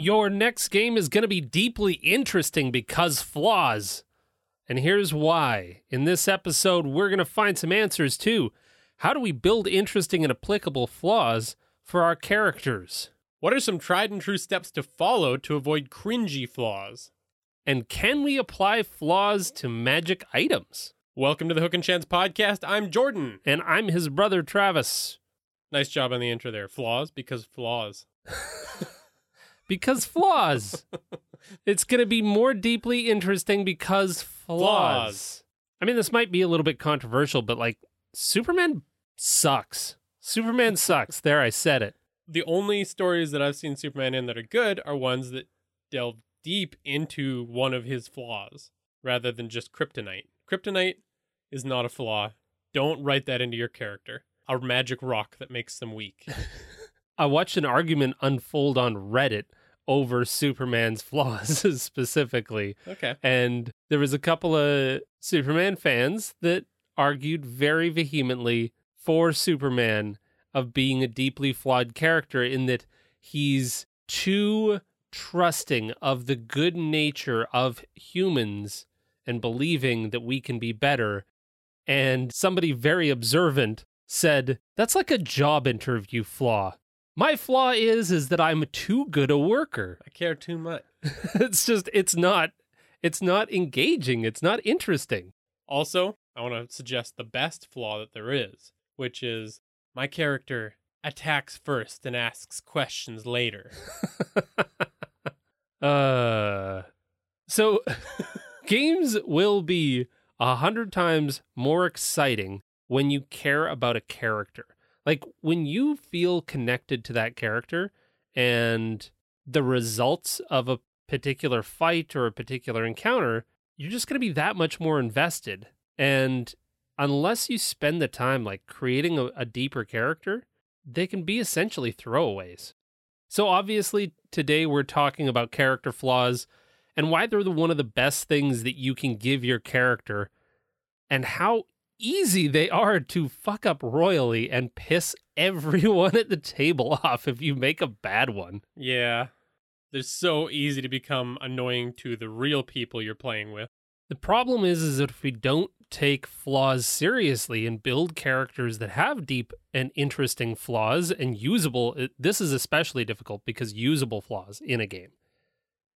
Your next game is going to be deeply interesting because flaws. And here's why. In this episode, we're going to find some answers too. How do we build interesting and applicable flaws for our characters? What are some tried and true steps to follow to avoid cringy flaws? And can we apply flaws to magic items? Welcome to the Hook and Chance podcast. I'm Jordan. And I'm his brother, Travis. Nice job on the intro there. Flaws because flaws. because flaws. it's going to be more deeply interesting because flaws. Flaws. I mean, this might be a little bit controversial, but like Superman sucks. Superman sucks. There, I said it. The only stories that I've seen Superman in that are good are ones that delve deep into one of his flaws rather than just kryptonite. Kryptonite is not a flaw. Don't write that into your character. A magic rock that makes them weak. I watched an argument unfold on Reddit over Superman's flaws specifically. Okay. And there was a couple of Superman fans that argued very vehemently for Superman of being a deeply flawed character in that he's too trusting of the good nature of humans and believing that we can be better. And somebody very observant said, That's like a job interview flaw. My flaw is is that I'm too good a worker. I care too much. it's just it's not it's not engaging, it's not interesting. Also, I want to suggest the best flaw that there is, which is my character attacks first and asks questions later. uh so games will be a hundred times more exciting when you care about a character. Like when you feel connected to that character and the results of a particular fight or a particular encounter, you're just going to be that much more invested. And unless you spend the time like creating a, a deeper character, they can be essentially throwaways. So obviously today we're talking about character flaws and why they're the, one of the best things that you can give your character and how easy they are to fuck up royally and piss everyone at the table off if you make a bad one. Yeah. They're so easy to become annoying to the real people you're playing with. The problem is is that if we don't take flaws seriously and build characters that have deep and interesting flaws and usable uh, this is especially difficult because usable flaws in a game.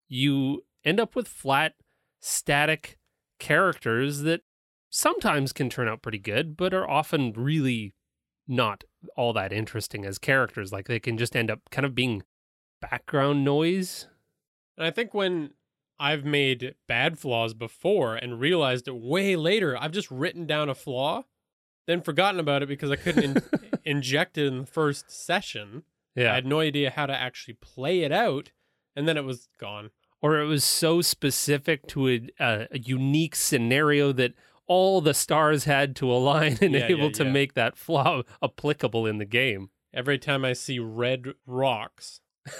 You end up with flat static characters that sometimes can turn out pretty good, but are often really not all that interesting as characters. Like they can just end up kind of being background noise. And I think when I've made bad flaws before and realized it way later, I've just written down a flaw, then forgotten about it because I couldn't in- inject it in the first session. Yeah. I had no idea how to actually play it out, and then it was gone. Or it was so specific to a, a, a unique scenario that all the stars had to align and Yeah, able yeah, to yeah. make that flaw applicable in the game. Every time I see red rocks,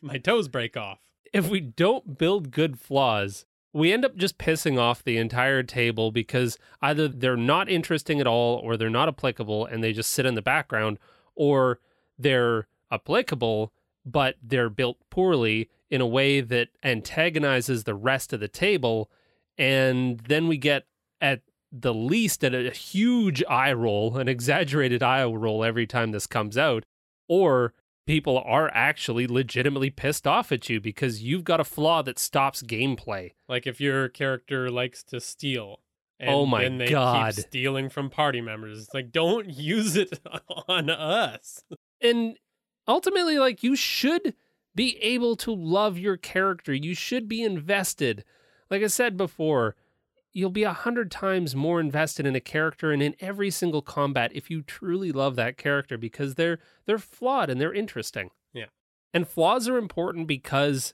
my toes break off. if we don't build good flaws, we end up just pissing off the entire table because either they're not interesting at all or they're not applicable and they just sit in the background or they're applicable but they're built poorly in a way that antagonizes the rest of the table and then we get at the least at a huge eye roll, an exaggerated eye roll every time this comes out or people are actually legitimately pissed off at you because you've got a flaw that stops gameplay. Like if your character likes to steal. And Oh my then they God. Keep stealing from party members. It's like don't use it on us. And ultimately, like, you should be able to love your character. You should be invested. Like I said before, you'll be a hundred times more invested in a character and in every single combat if you truly love that character because they're they're flawed and they're interesting. Yeah. And flaws are important because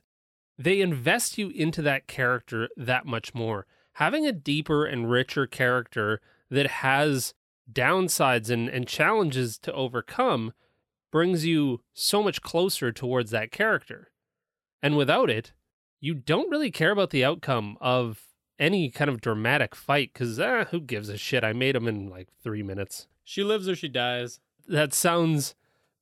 they invest you into that character that much more. Having a deeper and richer character that has downsides and, and challenges to overcome brings you so much closer towards that character. And without it, you don't really care about the outcome of any kind of dramatic fight because ah, who gives a shit? I made him in like three minutes. She lives or she dies. That sounds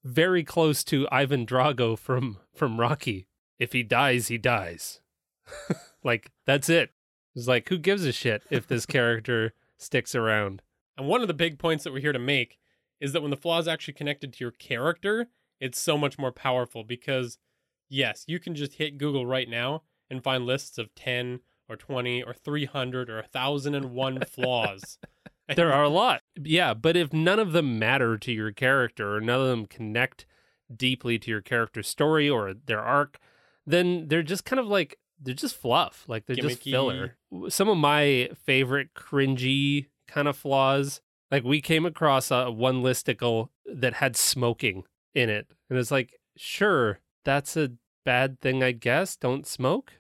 very close to Ivan Drago from from Rocky. If he dies, he dies. like that's it. It's like who gives a shit if this character sticks around? And one of the big points that we're here to make is that when the flaw is actually connected to your character, it's so much more powerful because yes, you can just hit Google right now and find lists of 10 or 20 or 300 or 1001 flaws. there are a lot. Yeah, but if none of them matter to your character or none of them connect deeply to your character's story or their arc, then they're just kind of like they're just fluff. Like they're just filler. Some of my favorite cringy kind of flaws, like we came across a one listicle that had smoking in it. And it's like, sure, that's a bad thing, I guess. Don't smoke.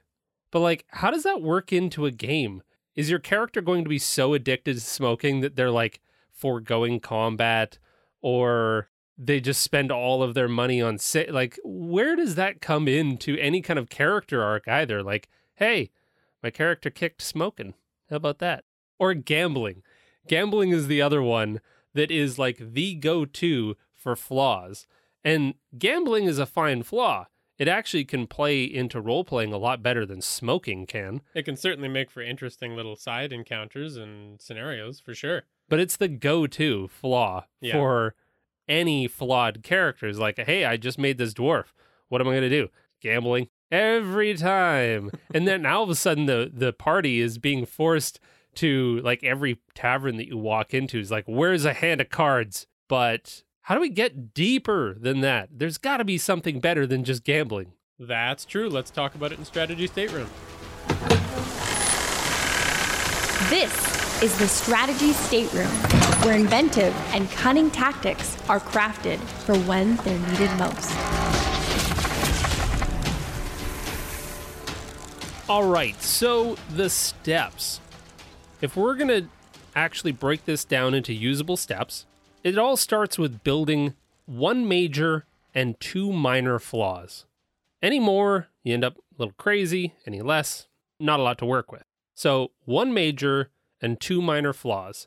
But like, how does that work into a game? Is your character going to be so addicted to smoking that they're like foregoing combat or they just spend all of their money on sa- like where does that come into any kind of character arc either like hey my character kicked smoking how about that or gambling gambling is the other one that is like the go-to for flaws and gambling is a fine flaw. It actually can play into role playing a lot better than smoking can. It can certainly make for interesting little side encounters and scenarios for sure. but it's the go-to flaw Yeah. for any flawed characters. Like hey i just made this dwarf. What am i going to do? Gambling every time. And then now all of a sudden the the party is being forced to like every tavern that you walk into is like where's a hand of cards? But how do we get deeper than that there's got to be something better than just gambling That's true. Let's talk about it in Strategy Stateroom. This is the Strategy Stateroom, where inventive and cunning tactics are crafted for when they're needed most. All right, so the steps. If we're going to actually break this down into usable steps, it all starts with building one major and two minor flaws. Any more, you end up a little crazy. Any less, not a lot to work with. So, one major and two minor flaws.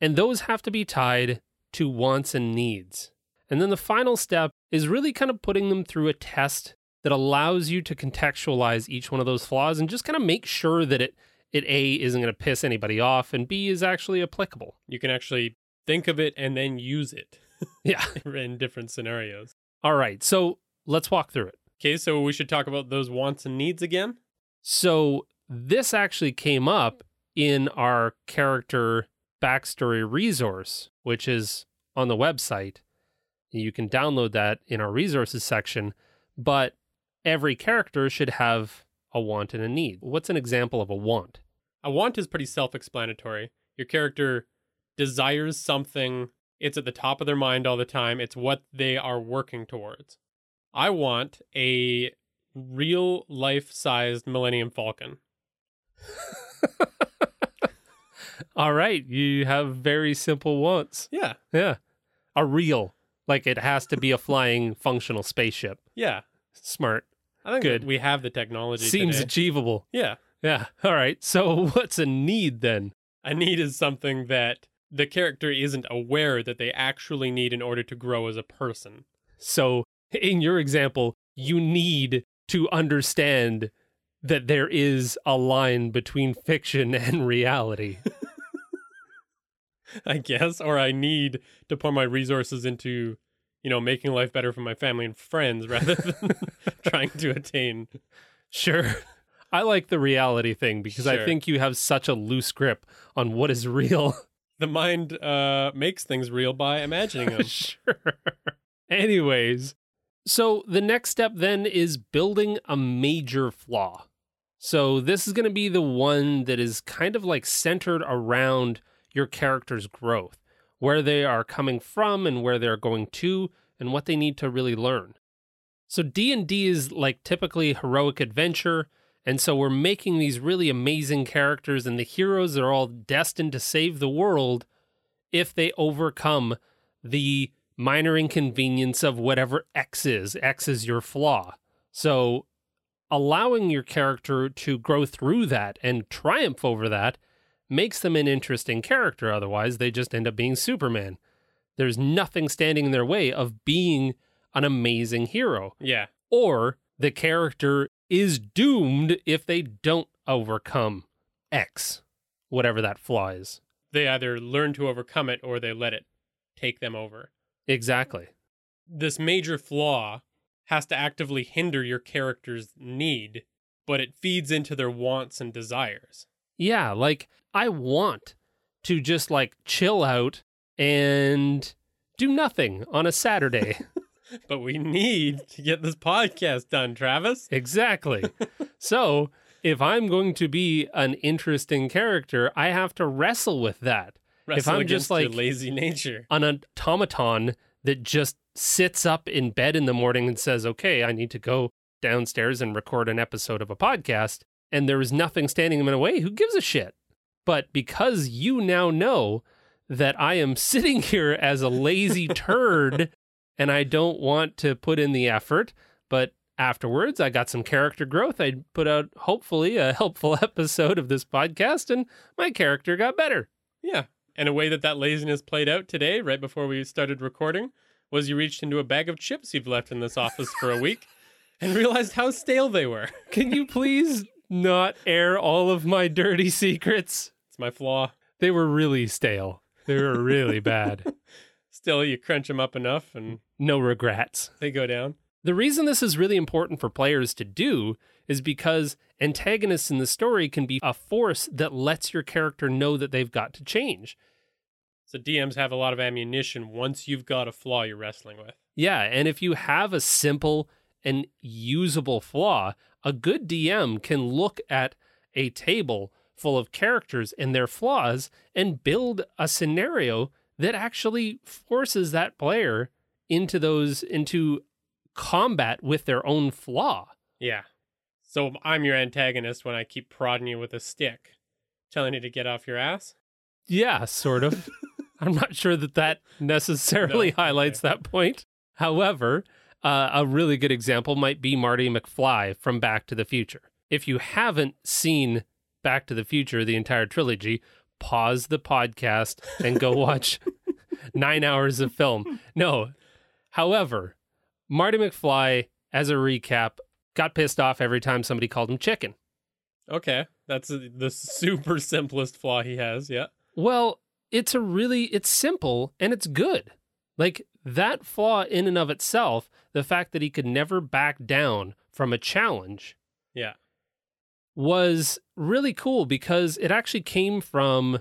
And those have to be tied to wants and needs. And then the final step is really kind of putting them through a test that allows you to contextualize each one of those flaws and just kind of make sure that it it A isn't going to piss anybody off and B is actually applicable. You can actually think of it and then use it Yeah. in different scenarios. All right. So, let's walk through it. Okay, so we should talk about those wants and needs again. So, this actually came up in our character backstory resource, which is on the website. You can download that in our resources section, but every character should have a want and a need. What's an example of a want? A want is pretty self explanatory. Your character desires something, it's at the top of their mind all the time, it's what they are working towards. I want a real life sized Millennium Falcon. All right, you have very simple wants. Yeah, Yeah. A real, like it has to be a flying functional spaceship. yeah. Smart. I think Good. we have the technology. Seems today. achievable. yeah. Yeah. All right. So, what's a need then? A need is something that the character isn't aware that they actually need in order to grow as a person. So, in your example, you need to understand that there is a line between fiction and reality. I guess, or I need to pour my resources into, you know, making life better for my family and friends rather than trying to attain. sure. I like the reality thing because I think you have such a loose grip on what is real. The mind uh, makes things real by imagining them. sure. Anyways, so the next step then is building a major flaw. So this is going to be the one that is kind of like centered around your character's growth, where they are coming from and where they're going to and what they need to really learn. So D&D is like typically heroic adventure And so we're making these really amazing characters, and the heroes are all destined to save the world if they overcome the minor inconvenience of whatever X is. X is your flaw. So allowing your character to grow through that and triumph over that makes them an interesting character. Otherwise, they just end up being Superman. There's nothing standing in their way of being an amazing hero. Yeah. Or the character is doomed if they don't overcome X, whatever that flaw is. They either learn to overcome it or they let it take them over. Exactly. This major flaw has to actively hinder your character's need, but it feeds into their wants and desires. Yeah, like I want to just like chill out and do nothing on a Saturday. But we need to get this podcast done, Travis. exactly. so, if I'm going to be an interesting character, I have to wrestle with that. Wrestle if I'm just like- lazy nature. An automaton that just sits up in bed in the morning and says, okay, I need to go downstairs and record an episode of a podcast, and there is nothing standing in my way, who gives a shit? But because you now know that I am sitting here as a lazy turd and I don't want to put in the effort, but afterwards I got some character growth. I put out hopefully a helpful episode of this podcast and my character got better. Yeah. And a way that that laziness played out today, right before we started recording, was you reached into a bag of chips you've left in this office for a week and realized how stale they were. Can you please not air all of my dirty secrets? It's my flaw. They were really stale. They were really bad. Still, you crunch them up enough and No regrets. they go down. The reason this is really important for players to do is because antagonists in the story can be a force that lets your character know that they've got to change. So DMs have a lot of ammunition once you've got a flaw you're wrestling with. Yeah, and if you have a simple and usable flaw, a good DM can look at a table full of characters and their flaws and build a scenario that actually forces that player into those into combat with their own flaw. Yeah. So I'm your antagonist when I keep prodding you with a stick, telling you to get off your ass. Yeah, sort of. I'm not sure that that necessarily No, highlights that point. However, uh, a really good example might be Marty McFly from Back to the Future. If you haven't seen Back to the Future, the entire trilogy, pause the podcast and go watch nine hours of film. No. However, Marty McFly, as a recap, got pissed off every time somebody called him chicken. Okay. That's the super simplest flaw he has. Yeah. Well, it's a really it's simple and it's good. Like that flaw in and of itself, the fact that he could never back down from a challenge Yeah. Was really cool because it actually came from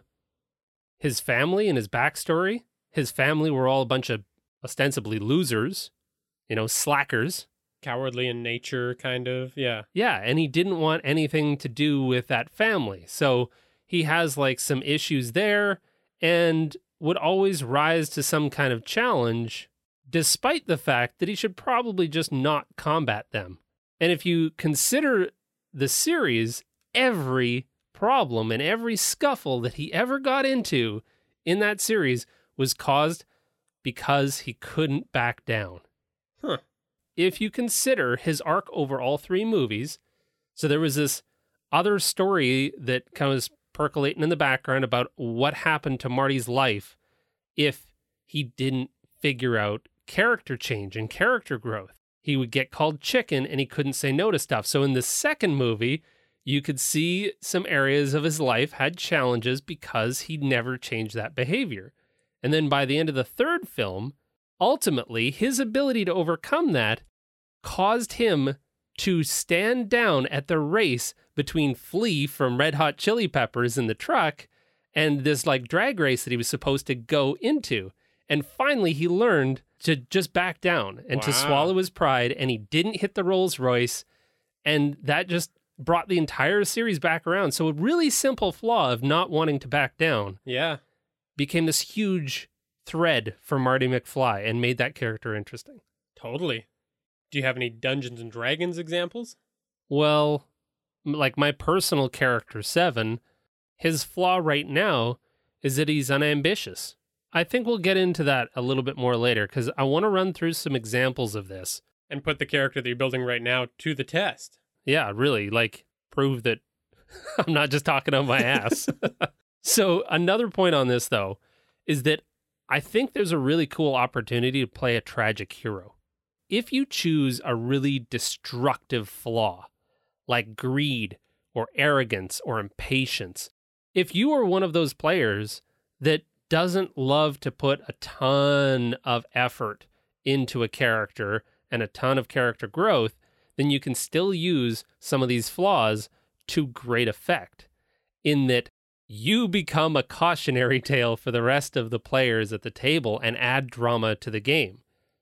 his family and his backstory. His family were all a bunch of ostensibly losers, you know, slackers. Cowardly in nature, kind of. Yeah. Yeah, and he didn't want anything to do with that family. So he has like some issues there and would always rise to some kind of challenge, despite the fact that he should probably just not combat them. And if you consider the series, every problem and every scuffle that he ever got into in that series was caused because he couldn't back down Huh. if you consider his arc over all three movies, so there was this other story that kind of was percolating in the background about what happened to Marty's life if he didn't figure out character change and character growth. He would get called chicken and he couldn't say no to stuff. So in the second movie, you could see some areas of his life had challenges because he never changed that behavior. And then by the end of the third film, ultimately his ability to overcome that caused him to stand down at the race between Flea from Red Hot Chili Peppers in the truck and this like drag race that he was supposed to go into. And finally he learned to just back down and to swallow his pride and he didn't hit the Rolls Royce and that just brought the entire series back around. So a really simple flaw of not wanting to back down Yeah. became this huge thread for Marty McFly and made that character interesting. Totally. Do you have any Dungeons and Dragons examples? Well, like my personal character, Seven, his flaw right now is that he's unambitious. I think we'll get into that a little bit more later because I want to run through some examples of this. And put the character that you're building right now to the test. Yeah, really, like prove that I'm not just talking on my ass. so, another point on this, though, is that I think there's a really cool opportunity to play a tragic hero. If you choose a really destructive flaw, like greed or arrogance or impatience, if you are one of those players that doesn't love to put a ton of effort into a character and a ton of character growth, then you can still use some of these flaws to great effect in that you become a cautionary tale for the rest of the players at the table and add drama to the game.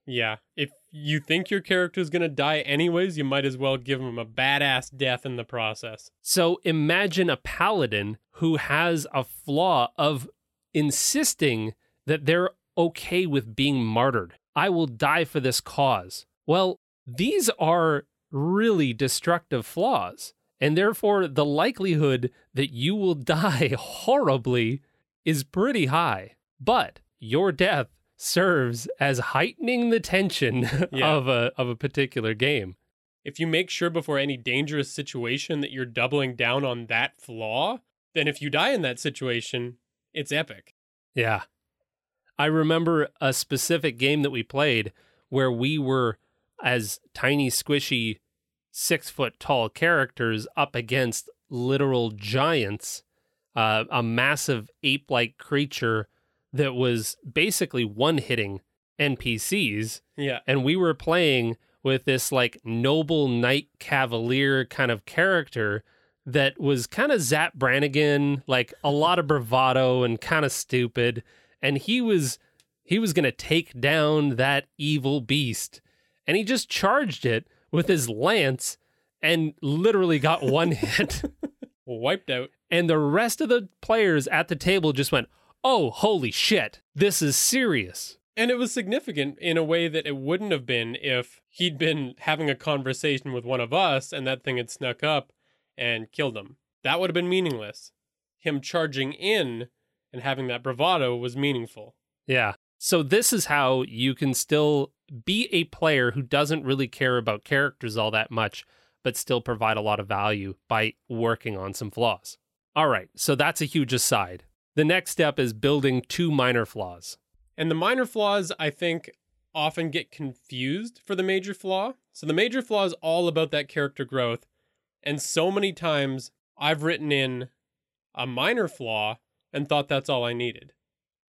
Yeah. If you think your character is going to die anyways, you might as well give him a badass death in the process. So imagine a paladin who has a flaw of insisting that they're okay with being martyred. I will die for this cause. Well, these are really destructive flaws. And therefore, the likelihood that you will die horribly is pretty high. But your death serves as heightening the tension Yeah. of a of a particular game. If you make sure before any dangerous situation that you're doubling down on that flaw, then if you die in that situation, it's epic. Yeah. I remember a specific game that we played where we were as tiny, squishy, six foot tall characters up against literal giants, uh, a massive ape like creature that was basically one hitting NPCs. Yeah. And we were playing with this like noble knight cavalier kind of character that was kind of Zap Brannigan, like a lot of bravado and kind of stupid. And he was he was gonna take down that evil beast. And he just charged it with his lance and literally got one hit. Wiped out. And the rest of the players at the table just went, Oh, holy shit, this is serious. And it was significant in a way that it wouldn't have been if he'd been having a conversation with one of us and that thing had snuck up and killed him. That would have been meaningless. Him charging in and having that bravado was meaningful. Yeah. So this is how you can still be a player who doesn't really care about characters all that much, but still provide a lot of value by working on some flaws. All right. So that's a huge aside. The next step is building two minor flaws. And the minor flaws, I think, often get confused for the major flaw. So the major flaw is all about that character growth. And so many times I've written in a minor flaw and thought that's all I needed.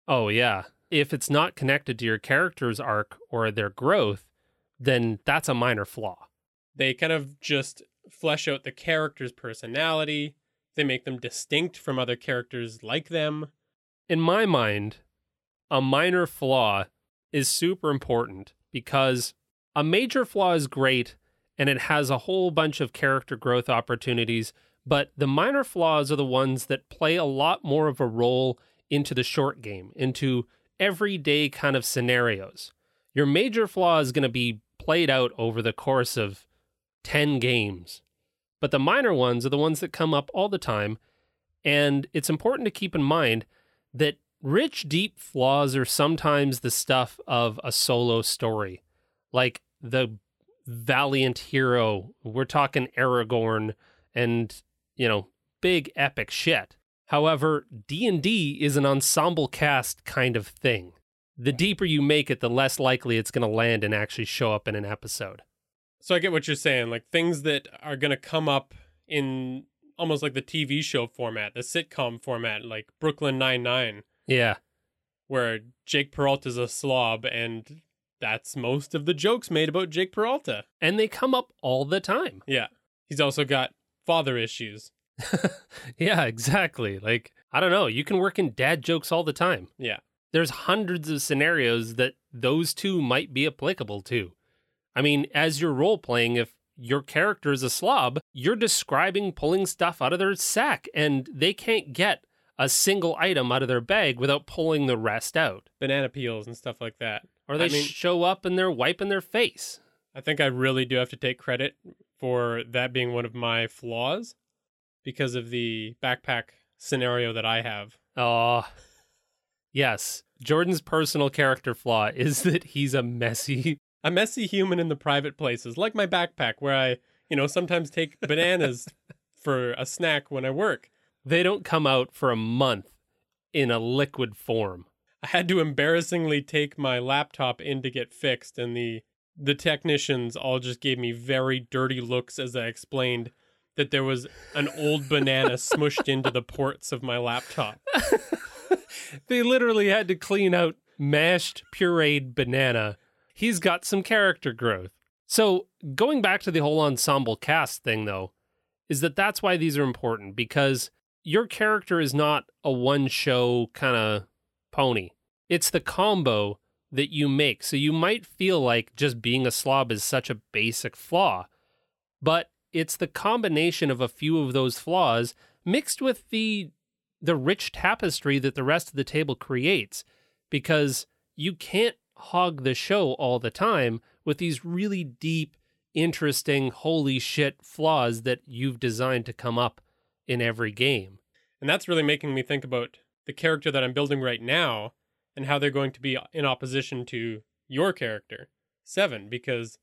Oh, yeah. If it's not connected to your character's arc or their growth, then that's a minor flaw. They kind of just flesh out the character's personality, they make them distinct from other characters like them. in my mind, a minor flaw is super important because a major flaw is great and it has a whole bunch of character growth opportunities, but the minor flaws are the ones that play a lot more of a role into the short game, into everyday kind of scenarios. Your major flaw is going to be played out over the course of 10 games, but the minor ones are the ones that come up all the time. And it's important to keep in mind that rich, deep flaws are sometimes the stuff of a solo story, like the valiant hero. We're talking Aragorn and, you know, big epic shit. However, D&D is an ensemble cast kind of thing. The deeper you make it, the less likely it's going to land and actually show up in an episode. So I get what you're saying, like things that are going to come up in almost like the TV show format, the sitcom format, like Brooklyn Nine-Nine, Yeah. where Jake Peralta's a slob and that's most of the jokes made about Jake Peralta. And they come up all the time. Yeah. He's also got father issues. yeah, exactly. Like, I don't know, you can work in dad jokes all the time. Yeah. There's hundreds of scenarios that those two might be applicable to. I mean, as you're role playing, if your character is a slob, you're describing pulling stuff out of their sack, and they can't get a single item out of their bag without pulling the rest out. Banana peels and stuff like that. Or they I mean- show up and they're wiping their face. I think I really do have to take credit for that being one of my flaws because of the backpack scenario that I have. Oh, yes. Jordan's personal character flaw is that he's a messy. A messy human in the private places, like my backpack, where I, you know, sometimes take bananas for a snack when I work. They don't come out for a month in a liquid form. I had to embarrassingly take my laptop in to get fixed, and the the technicians all just gave me very dirty looks as I explained that there was an old banana smushed into the ports of my laptop. they literally had to clean out mashed pureed banana. He's got some character growth. So, going back to the whole ensemble cast thing though, is that that's why these are important because your character is not a one show kind of pony. It's the combo that you make. So you might feel like just being a slob is such a basic flaw, but it's the combination of a few of those flaws mixed with the the rich tapestry that the rest of the table creates because you can't hog the show all the time with these really deep interesting holy shit flaws that you've designed to come up in every game. And that's really making me think about the character that I'm building right now and how they're going to be in opposition to your character, Seven, because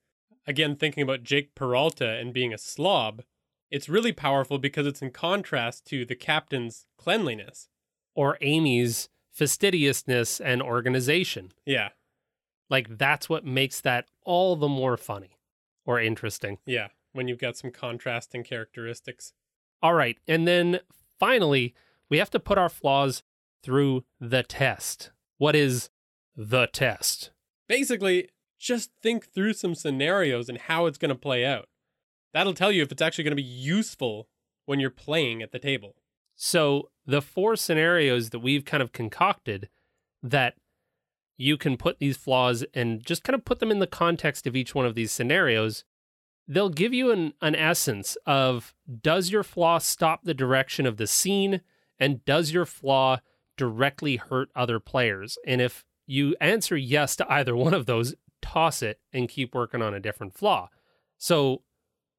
again, thinking about Jake Peralta and being a slob, it's really powerful because it's in contrast to the captain's cleanliness. Or Amy's fastidiousness and organization. Yeah. Like that's what makes that all the more funny or interesting. Yeah. When you've got some contrasting characteristics. All right. And then finally, we have to put our flaws through the test. What is the test? Basically, just think through some scenarios and how it's going to play out. That'll tell you if it's actually going to be useful when you're playing at the table. So, the four scenarios that we've kind of concocted that you can put these flaws and just kind of put them in the context of each one of these scenarios, they'll give you an, an essence of does your flaw stop the direction of the scene and does your flaw directly hurt other players? And if you answer yes to either one of those, toss it and keep working on a different flaw. So,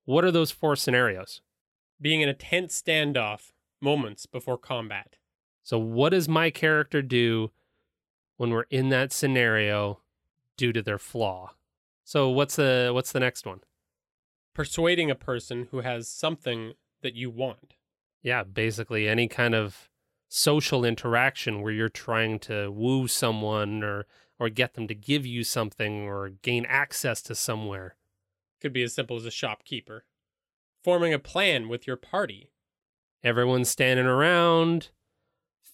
what are those four scenarios? Being in a tense standoff moments before combat. So, what does my character do when we're in that scenario due to their flaw? So, what's the what's the next one? Persuading a person who has something that you want. Yeah, basically any kind of social interaction where you're trying to woo someone or or get them to give you something or gain access to somewhere. Could be as simple as a shopkeeper. Forming a plan with your party. Everyone's standing around,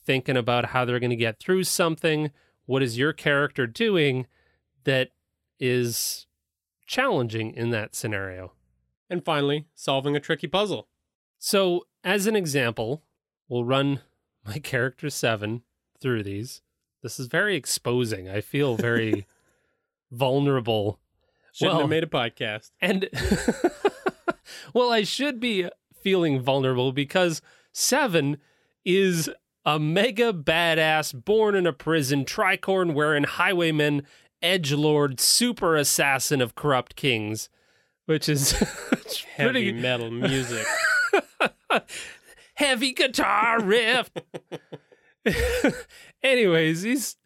thinking about how they're going to get through something. What is your character doing that is challenging in that scenario? And finally, solving a tricky puzzle. So, as an example, we'll run my character seven through these. This is very exposing. I feel very vulnerable. Shouldn't Well- have made a podcast. And well, I should be feeling vulnerable because Seven is a mega badass, born in a prison, tricorn wearing highwayman, edge lord, super assassin of corrupt kings, which is Heavy pretty metal music. heavy guitar riff. Anyways, he's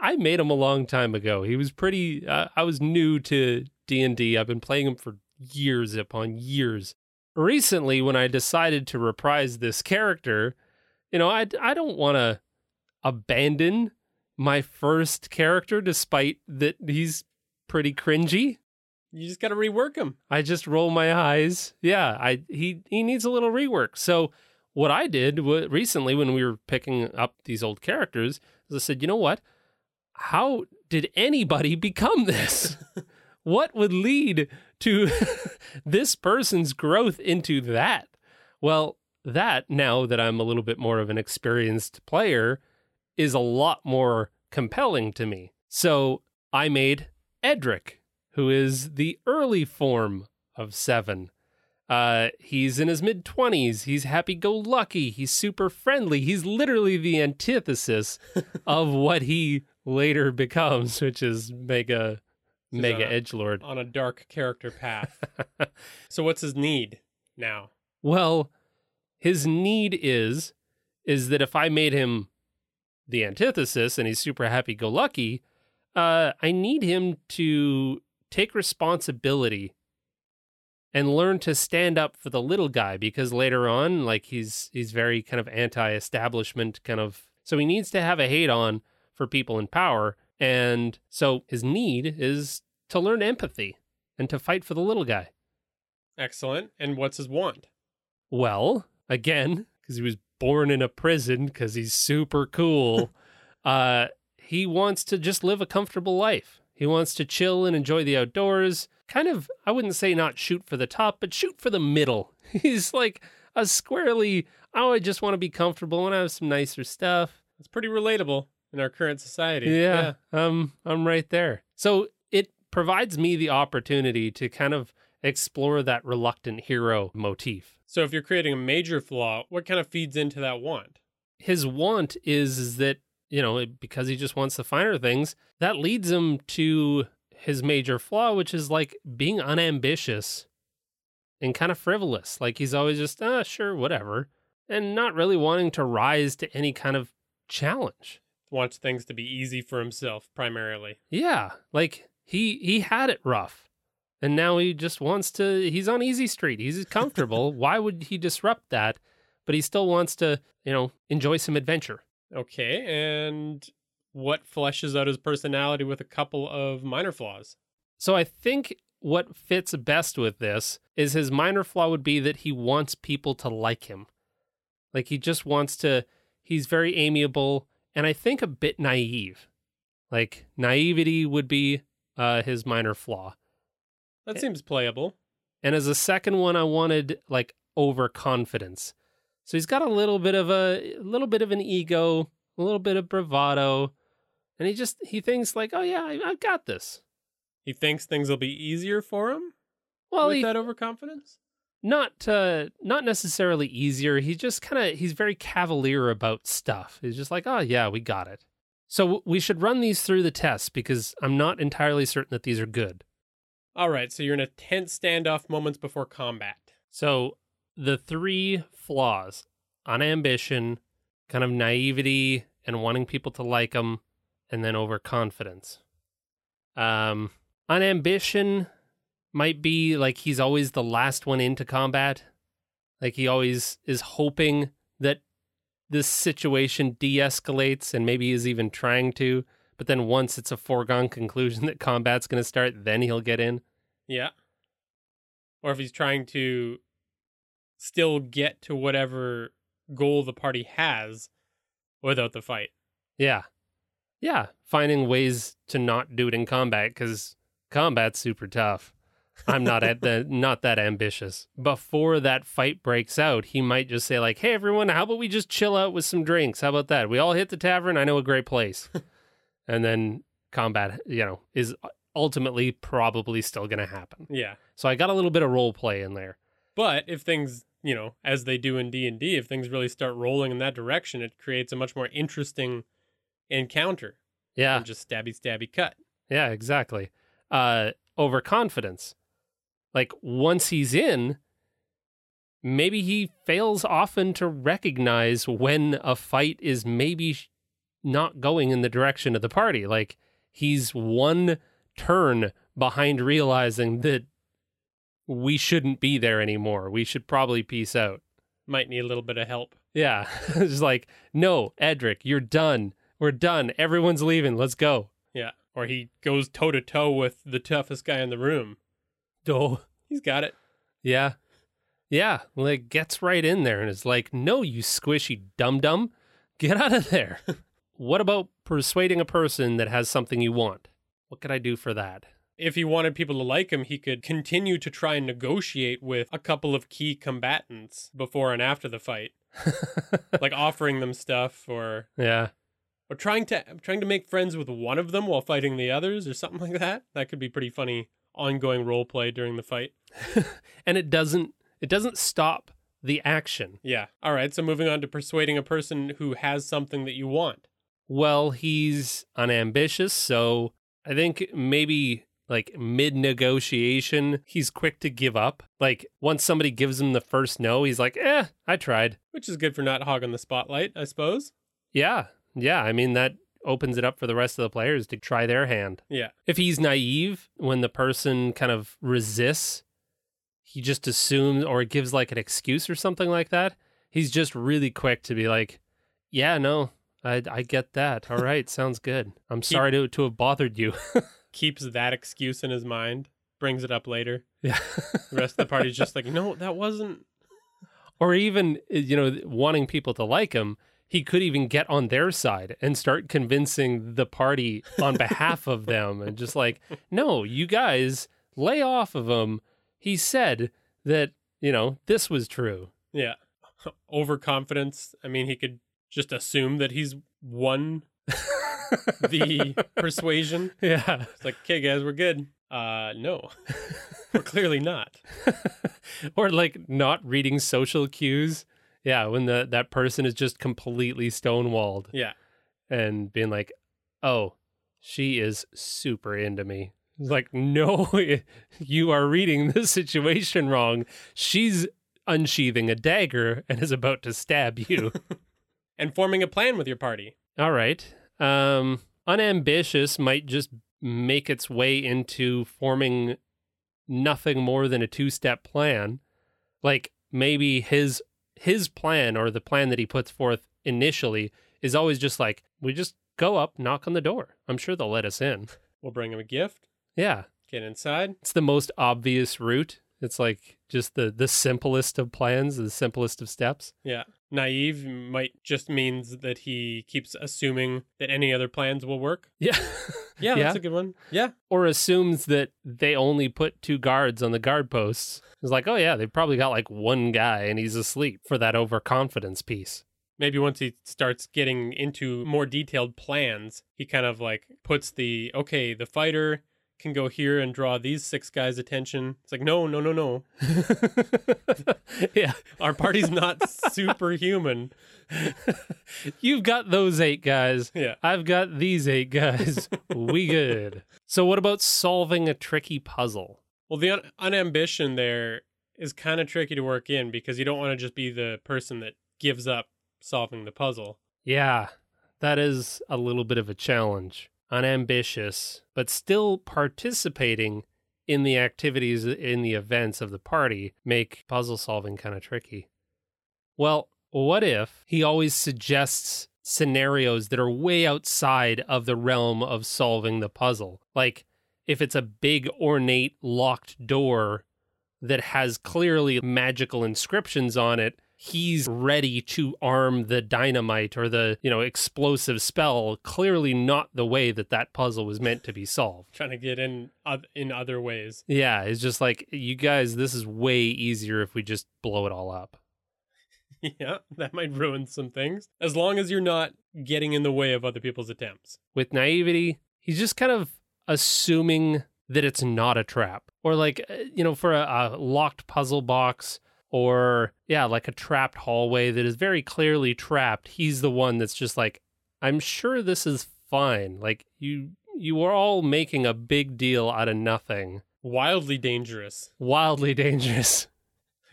I made him a long time ago. He was pretty uh, I was new to D&D. I've been playing him for years upon years. Recently when I decided to reprise this character, you know, I I don't want to abandon my first character despite that he's pretty cringy. You just got to rework him. I just roll my eyes. Yeah, I he he needs a little rework. So what I did wa- recently when we were picking up these old characters is I said, you know what? How did anybody become this? what would lead to this person's growth into that? Well, that now that I'm a little bit more of an experienced player is a lot more compelling to me. So I made Edric, who is the early form of Seven. Uh, he's in his mid 20s. He's happy go lucky. He's super friendly. He's literally the antithesis of what he later becomes, which is mega mega uh, edge lord. on a dark character path. so what's his need now? Well, his need is is that if I made him the antithesis and he's super happy go lucky, uh, I need him to take responsibility and learn to stand up for the little guy because later on, like he's he's very kind of anti-establishment kind of so he needs to have a hate on for people in power. And so his need is to learn empathy and to fight for the little guy. Excellent. And what's his want? Well, again, because he was born in a prison because he's super cool, uh, he wants to just live a comfortable life. He wants to chill and enjoy the outdoors. Kind of, I wouldn't say not shoot for the top, but shoot for the middle. He's like a squarely, oh, I just want to be comfortable and have some nicer stuff. It's pretty relatable in our current society. Yeah, um, I'm right there. So it provides me the opportunity to kind of explore that reluctant hero motif. So if you're creating a major flaw, what kind of feeds into that want? his want is, is that you know because he just wants the finer things that leads him to his major flaw which is like being unambitious and kind of frivolous. Like he's always just ah sure whatever and not really wanting to rise to any kind of challenge. Wants things to be easy for himself primarily. yeah like he he had it rough and now he just wants to he's on easy street. He's comfortable. Why would he disrupt that? But he still wants to you know enjoy some adventure Okay, and what fleshes out his personality with a couple of minor flaws? So I think what fits best with this is his minor flaw would be that he wants people to like him. Like he just wants to he's very amiable and I think a bit naive. Like naivety would be uh his minor flaw. That seems playable. And as a second one I wanted like overconfidence. So he's got a little bit of a, a little bit of an ego, a little bit of bravado, and he just he thinks like, "Oh yeah, I, I've got this." He thinks things will be easier for him Well, with he, that overconfidence. not uh not necessarily easier he's just kind of he's very cavalier about stuff he's just like oh yeah we got it so we should run these through the tests because i'm not entirely certain that these are good All right, so you're in a tense standoff moments before combat. so the three flaws on ambition kind of naivety and wanting people to like him and then overconfidence um on ambition might be like he's always the last one into combat. Like he always is hoping that this situation de escalates and maybe is even trying to. But then once it's a foregone conclusion that combat's going to start, then he'll get in. Yeah. Or if he's trying to still get to whatever goal the party has without the fight. Yeah. Yeah. Finding ways to not do it in combat because combat's super tough. I'm not at the not that ambitious. Before that fight breaks out, he might just say like, "Hey everyone, how about we just chill out with some drinks? How about that? We all hit the tavern. I know a great place." and then combat, you know, is ultimately probably still going to happen. Yeah. So I got a little bit of role play in there. But if things, you know, as they do in D&D, if things really start rolling in that direction, it creates a much more interesting encounter Yeah. just stabby stabby cut. Yeah, exactly. Uh overconfidence. Like once he's in, maybe he fails often to recognize when a fight is maybe not going in the direction of the party. Like he's one turn behind realizing that we shouldn't be there anymore. We should probably peace out. Might need a little bit of help. Yeah. it's like, no, Edric, you're done. We're done. Everyone's leaving. Let's go. Yeah. Or he goes toe to toe with the toughest guy in the room. Oh. He's got it. Yeah. Yeah. Like gets right in there and is like, no, you squishy dum dum. Get out of there. what about persuading a person that has something you want? What could I do for that? If he wanted people to like him, he could continue to try and negotiate with a couple of key combatants before and after the fight, like offering them stuff or yeah. or trying to trying to make friends with one of them while fighting the others or something like that. That could be pretty funny ongoing role play during the fight. and it doesn't it doesn't stop the action. Yeah. All right, so moving on to persuading a person who has something that you want. Well, he's unambitious, so I think maybe like mid negotiation, he's quick to give up. Like once somebody gives him the first no, he's like, "Eh, I tried." Which is good for not hogging the spotlight, I suppose. Yeah. Yeah, I mean that opens it up for the rest of the players to try their hand. Yeah. If he's naive when the person kind of resists, he just assumes or gives like an excuse or something like that. He's just really quick to be like, "Yeah, no, I I get that. All right, sounds good. I'm sorry to to have bothered you." Keeps that excuse in his mind, brings it up later. yeah. The rest of the party's just like, no, that wasn't. or even eh, you know wanting people to like him he could even get on their side and start convincing the party on behalf of them and just like no you guys lay off of him he said that you know this was true Yeah. Overconfidence. I mean, he could just assume that he's won the persuasion. yeah It's like, okay, guys, we're good. Uh, no, we're clearly not. or like not reading social cues yeah when the that person is just completely stonewalled Yeah. and being like, "Oh, she is super into me." It's like, "No, you are reading the situation wrong. She's unsheathing a dagger and is about to stab you." And forming a plan with your party. All right. Um unambitious might just make its way into forming nothing more than a two-step plan. Like maybe his his plan or the plan that he puts forth initially is always just like we just go up, knock on the door. I'm sure they'll let us in. We'll bring him a gift. Yeah. Get inside. It's the most obvious route. It's like just the the simplest of plans, the simplest of steps. Yeah. Naive might just means that he keeps assuming that any other plans will work. Yeah. Yeah, that's a good one. Yeah. or assumes that they only put two guards on the guard posts. It's like, oh yeah, they've probably got like one guy and he's asleep for that overconfidence piece. Maybe once he starts getting into more detailed plans, he kind of like puts the okay, the fighter can go here and draw these six guys' attention. It's like, no, no, no, no. yeah, Our party's not superhuman. you've got those eight guys. Yeah. I've got these eight guys. we good. So, what about solving a tricky puzzle? Well, the un- unambition there is kind of tricky to work in because you don't want to just be the person that gives up solving the puzzle. Yeah, that is a little bit of a challenge. Unambitious, but still participating in the activities, in the events of the party, make puzzle solving kind of tricky. Well, what if he always suggests scenarios that are way outside of the realm of solving the puzzle? Like, if it's a big, ornate, locked door that has clearly magical inscriptions on it, he's ready to arm the dynamite or the, you know, explosive spell, clearly not the way that that puzzle was meant to be solved. Trying to get in in other ways. Yeah, it's just like, you guys, this is way easier if we just blow it all up. yeah, that might ruin some things. As long as you're not getting in the way of other people's attempts. With naivety, he's just kind of assuming that it's not a trap. Or like, uh, you know, for a, a locked puzzle box or yeah, like a trapped hallway that is very clearly trapped, he's the one that's just like, I'm sure this is fine. Like you you are all making a big deal out of nothing. Wildly dangerous. Wildly dangerous.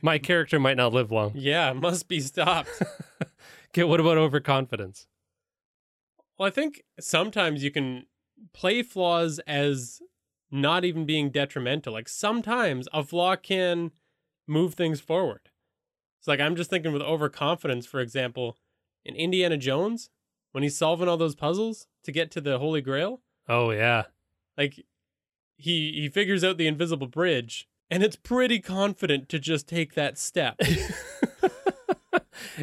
My character might not live long. Yeah, must be stopped. Okay, what about overconfidence? Well, I think sometimes you can play flaws as not even being detrimental. Like sometimes a flaw can move things forward. It's like I'm just thinking with overconfidence, for example, in Indiana Jones, when he's solving all those puzzles to get to the Holy Grail, Oh yeah. like he he figures out the invisible bridge and it's pretty confident to just take that step.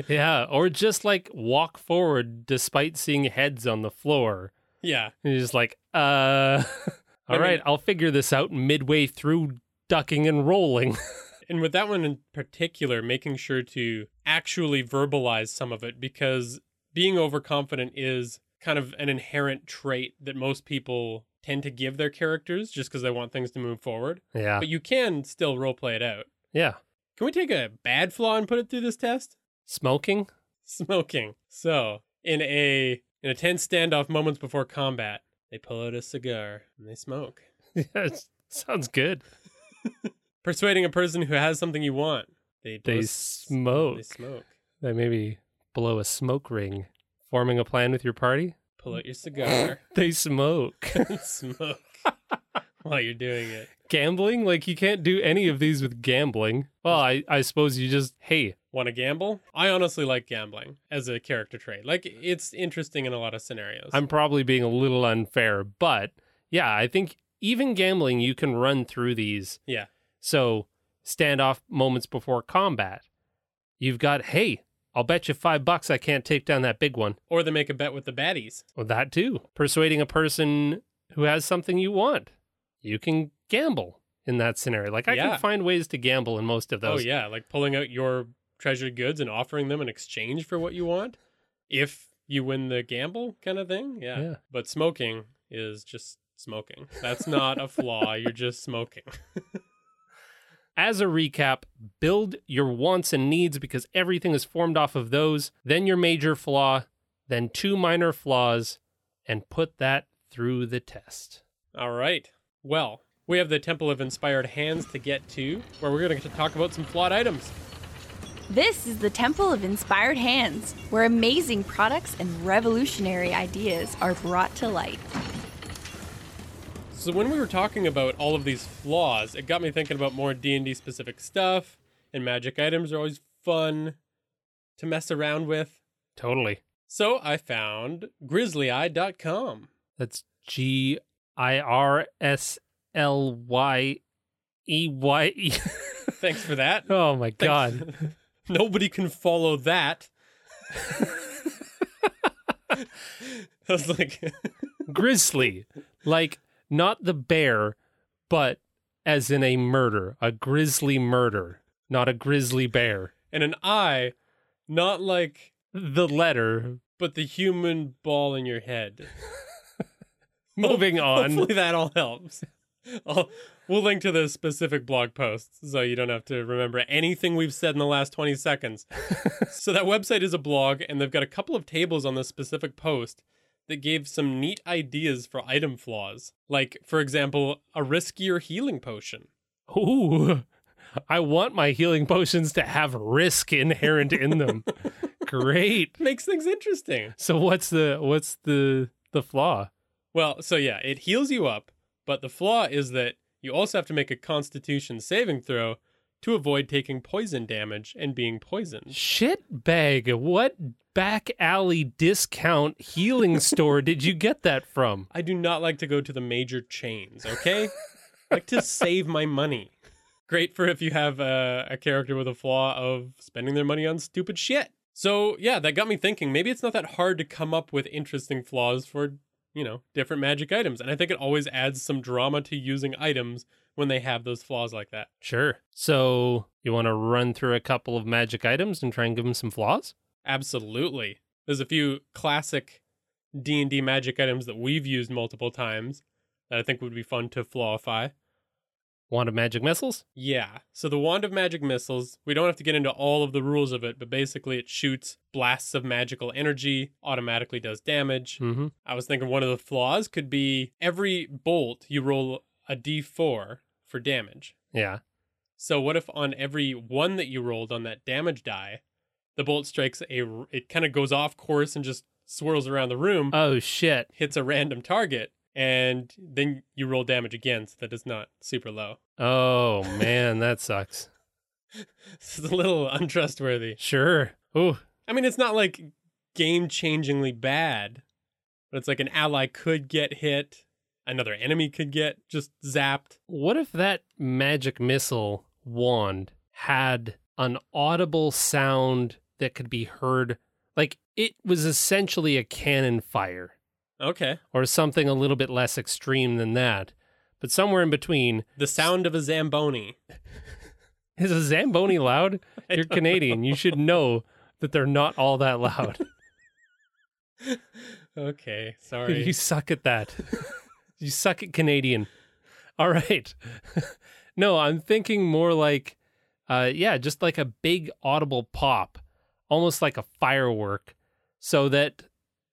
yeah, or just like walk forward despite seeing heads on the floor. yeah. And you're just like, uh, I all right, mean- I'll figure this out midway through ducking and rolling. And with that one in particular, making sure to actually verbalize some of it because being overconfident is kind of an inherent trait that most people tend to give their characters just because they want things to move forward. yeah. But you can still roleplay it out. Yeah. Can we take a bad flaw and put it through this test? Smoking? Smoking. So, in a in a tense standoff moments before combat, they pull out a cigar and they smoke. Yes, sounds good. Persuading a person who has something you want. They They smoke. They smoke. They maybe blow a smoke ring. Forming a plan with your party? Pull out your cigar. They smoke. smoke while you're doing it. gambling? Like you can't do any of these with gambling. Well, I, I suppose you just hey, Want to gamble? I honestly like gambling as a character trait. Like it's interesting in a lot of scenarios. I'm probably being a little unfair, but yeah, I think even gambling you can run through these. yeah. So standoff moments before combat. You've got hey, I'll bet you five bucks I can't take down that big one. Or they make a bet with the baddies. Well, that too. Persuading a person who has something you want. You can gamble in that scenario. Like I Yeah. can find ways to gamble in most of oh, those. Oh yeah, like pulling out your treasured goods and offering them in exchange for what you want if you win the gamble kind of thing. Yeah. Yeah. But smoking is just smoking. That's not a flaw. You're just smoking. As a recap, build your wants and needs because everything is formed off of those, then your major flaw, then two minor flaws, and put that through the test. All right. Well, we have the Temple of Inspired Hands to get to, where we're going to talk about some flawed items. This is the Temple of Inspired Hands, where amazing products and revolutionary ideas are brought to light. So when we were talking about all of these flaws, it got me thinking about more D&D specific stuff, and magic items are always fun to mess around with. Totally. So I found grislyeye.com. That's G I R S L Y E Y E. Thanks for that. Oh my Thanks. god. Nobody can follow that. I was like, Grizzly. Like not the bear, but as in a murder, a grisly murder, not a grizzly bear. and an eye, not like, The letter. but the human ball in your head. Moving on. Hopefully that all helps. I'll, we'll link to the specific blog posts so you don't have to remember anything we've said in the last 20 seconds. so that website is a blog, and they've got a couple of tables on the specific post that gave some neat ideas for item flaws. Like, for example, a riskier healing potion. Ooh. I want my healing potions to have risk inherent in them. Great. Makes things interesting. So what's the what's the the flaw? Well, so yeah, it heals you up, but the flaw is that you also have to make a constitution saving throw to avoid taking poison damage and being poisoned. Shit bag. What back alley discount healing store did you get that from? I do not like to go to the major chains, okay? I like to save my money. Great for if you have a, a character with a flaw of spending their money on stupid shit. So, yeah, that got me thinking maybe it's not that hard to come up with interesting flaws for, you know, different magic items. And I think it always adds some drama to using items when they have those flaws like that. Sure. So you want to run through a couple of magic items and try and give them some flaws? Absolutely. There's a few classic D&D magic items that we've used multiple times that I think would be fun to flawify. Wand of magic missiles? Yeah. So the Wand of Magic Missiles, we don't have to get into all of the rules of it, but basically it shoots blasts of magical energy, automatically does damage. Mm-hmm. I was thinking one of the flaws could be every bolt you roll a d4 for damage. Yeah. So what if on every one that you rolled on that damage die, the bolt strikes a it kind of goes off course and just swirls around the room, Oh shit. hits a random target, and then you roll damage again so that it's not super low. Oh man, that sucks. It's a little untrustworthy. Sure. Ooh. I mean, it's not like game changingly bad, but it's like an ally could get hit, another enemy could get just zapped. What if that magic missile wand had an audible sound that could be heard? Like it was essentially a cannon fire Okay. or something a little bit less extreme than that. But somewhere in between. The sound of a Zamboni. Is a Zamboni loud? You're Canadian. You should know that they're not all that loud. Okay, sorry. you suck at that. You suck at Canadian. All right. no, I'm thinking more like, uh, yeah, just like a big audible pop, almost like a firework, so that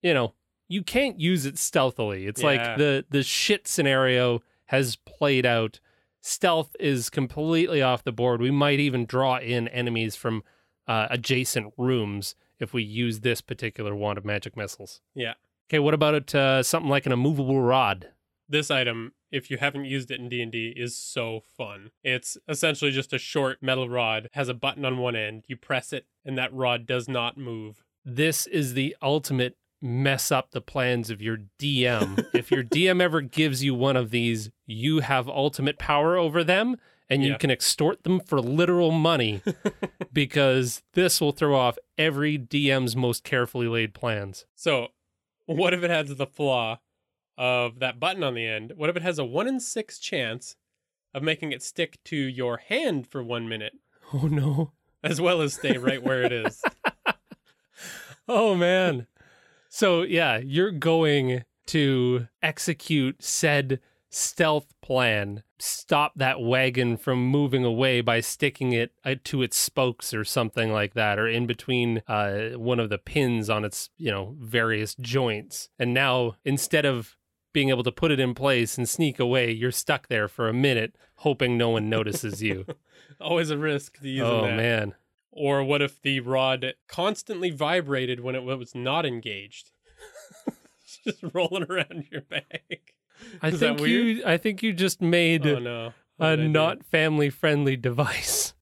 you know you can't use it stealthily. It's Yeah. like the the shit scenario. has played out. Stealth is completely off the board. We might even draw in enemies from uh, adjacent rooms if we use this particular wand of magic missiles. Yeah. Okay, what about it? Uh, something like an immovable rod. This item, if you haven't used it in D&D, is so fun. It's essentially just a short metal rod, has a button on one end. You press it, and that rod does not move. This is the ultimate mess up the plans of your DM. if your DM ever gives you one of these, you have ultimate power over them and you Yeah. can extort them for literal money because this will throw off every DM's most carefully laid plans. So, what if it has the flaw of that button on the end? What if it has a 1 in 6 chance of making it stick to your hand for 1 minute Oh no. as well as stay right where it is? Oh man. So yeah, you're going to execute said stealth plan. Stop that wagon from moving away by sticking it uh, to its spokes or something like that, or in between uh, one of the pins on its you know various joints. And now instead of being able to put it in place and sneak away, you're stuck there for a minute, hoping no one notices you. Always a risk to using oh that. man. Or what if the rod constantly vibrated when it was not engaged? just rolling around your bag. I Is that think weird? you. I think you just made Oh no. A did I do? not family friendly device.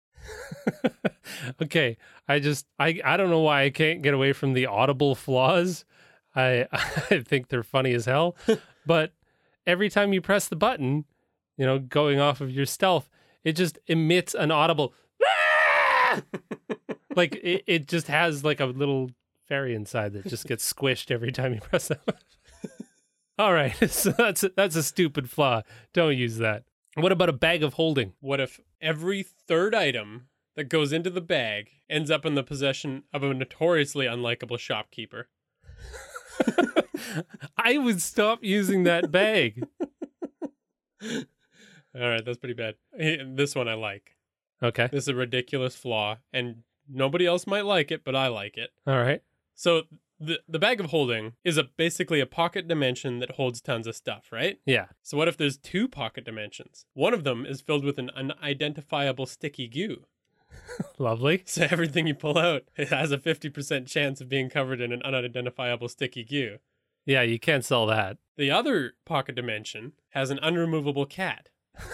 okay, I just I I don't know why I can't get away from the audible flaws. I I think they're funny as hell, but every time you press the button, you know, going off of your stealth, it just emits an audible "Ah!" like it, it just has like a little fairy inside that just gets squished every time you press that. All right, so that's a, that's a stupid flaw. Don't use that. What about a bag of holding? What if every third item that goes into the bag ends up in the possession of a notoriously unlikable shopkeeper? I would stop using that bag. All right, that's pretty bad. This one I like. Okay. This is a ridiculous flaw, and nobody else might like it, but I like it. All right. So the the bag of holding is a basically a pocket dimension that holds tons of stuff, right? Yeah. So what if there's two pocket dimensions? One of them is filled with an unidentifiable sticky goo. Lovely. So everything you pull out it has a 50% chance of being covered in an unidentifiable sticky goo. Yeah, you can't sell that. The other pocket dimension has an unremovable cat.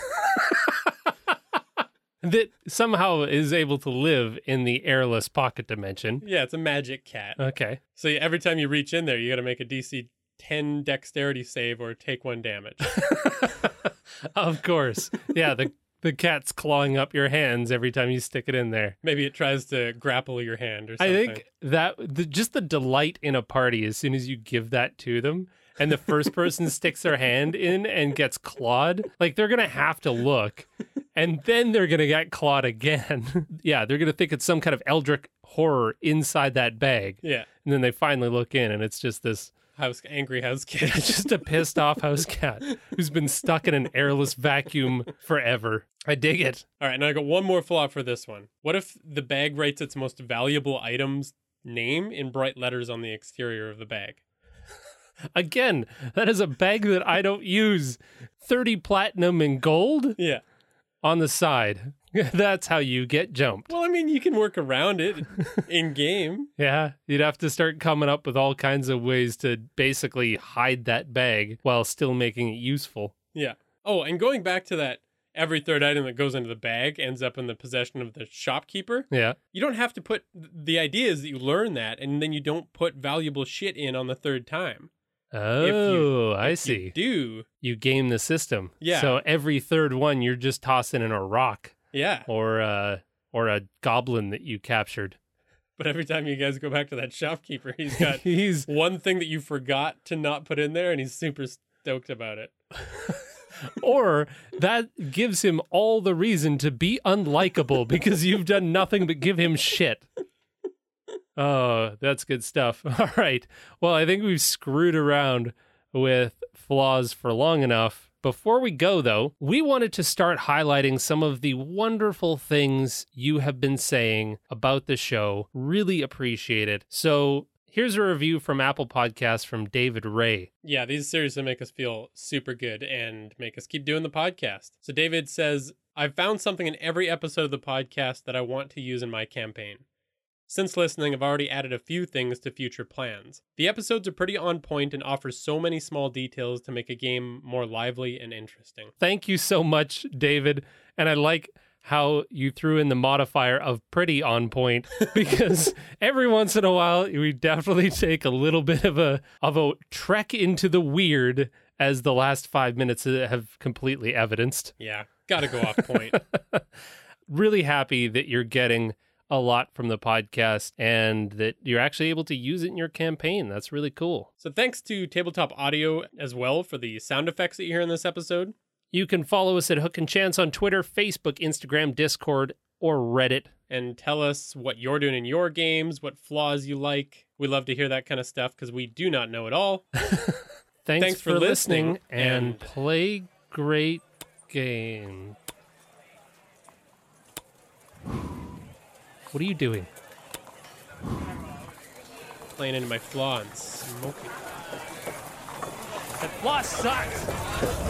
That somehow is able to live in the airless pocket dimension. Yeah, it's a magic cat. Okay. So every time you reach in there, you got to make a DC 10 dexterity save or take one damage. of course. Yeah, the the cat's clawing up your hands every time you stick it in there. Maybe it tries to grapple your hand or something. I think that the, just the delight in a party as soon as you give that to them and the first person sticks their hand in and gets clawed, like they're going to have to look and then they're going to get clawed again. yeah, they're going to think it's some kind of eldritch horror inside that bag. Yeah. And then they finally look in and it's just this House angry house cat. just a pissed off house cat who's been stuck in an airless vacuum forever. I dig it. All right, now I got one more flaw for this one. What if the bag writes its most valuable item's name in bright letters on the exterior of the bag? Again, that is a bag that I don't use. 30 platinum and gold Yeah. on the side. That's how you get jumped. Well, I mean, you can work around it in game. Yeah, you'd have to start coming up with all kinds of ways to basically hide that bag while still making it useful. Yeah. Oh, and going back to that, every third item that goes into the bag ends up in the possession of the shopkeeper. Yeah. You don't have to put. The idea is that you learn that, and then you don't put valuable shit in on the third time. Oh, I If see. You do. You game the system. Yeah. So every third one, you're just tossing in a rock Yeah. or uh, or a goblin that you captured. But every time you guys go back to that shopkeeper, he's got He's one thing that you forgot to not put in there, and he's super stoked about it. or that gives him all the reason to be unlikable because you've done nothing but give him shit. Oh, that's good stuff. All right. Well, I think we've screwed around with flaws for long enough. Before we go, though, we wanted to start highlighting some of the wonderful things you have been saying about the show. Really appreciate it. So, Here's a review from Apple Podcasts from David Ray. Yeah, these seriously make us feel super good and make us keep doing the podcast. So David says, I've found something in every episode of the podcast that I want to use in my campaign. Since listening, I've already added a few things to future plans. The episodes are pretty on point and offer so many small details to make a game more lively and interesting. Thank you so much, David. And I like how you threw in the modifier of pretty on point because every once in a while we definitely take a little bit of a of a trek into the weird as the last 5 minutes have completely evidenced. Yeah, got to go off point. really happy that you're getting a lot from the podcast and that you're actually able to use it in your campaign. That's really cool. So thanks to Tabletop Audio as well for the sound effects that you hear in this episode. You can follow us at Hook and Chance on Twitter, Facebook, Instagram, Discord, or Reddit. And tell us what you're doing in your games, what flaws you like. We love to hear that kind of stuff because we do not know it all. Thanks, Thanks for, for listening, listening, and, and- play great game. What are you doing? Playing into my flaw and smoking. That flaw sucks.